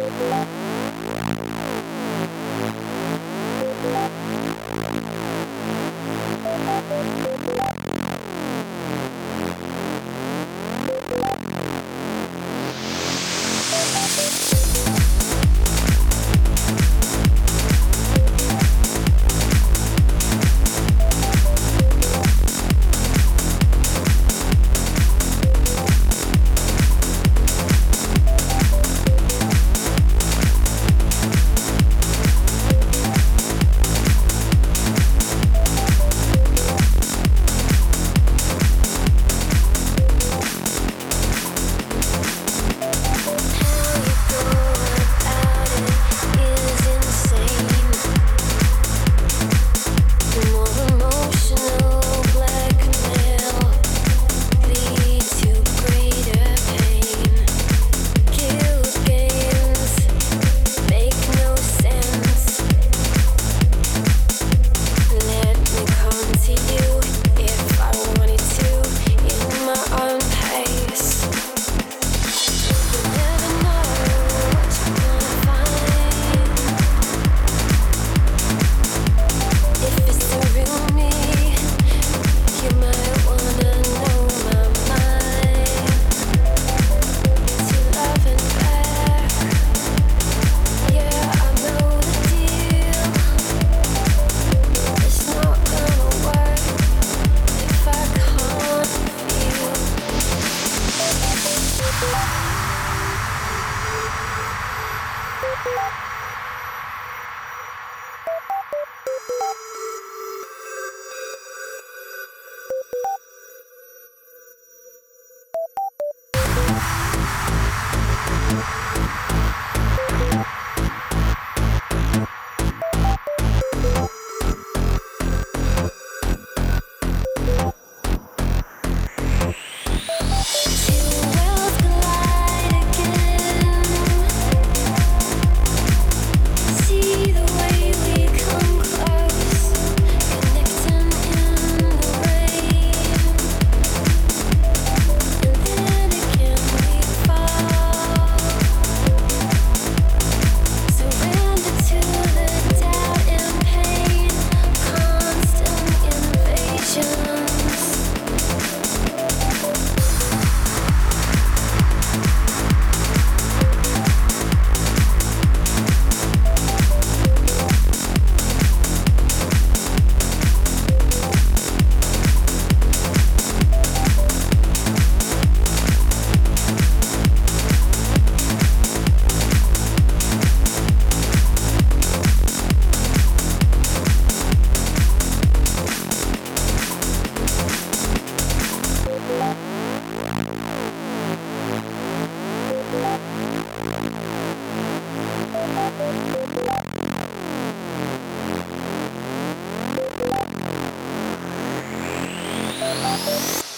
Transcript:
Thank you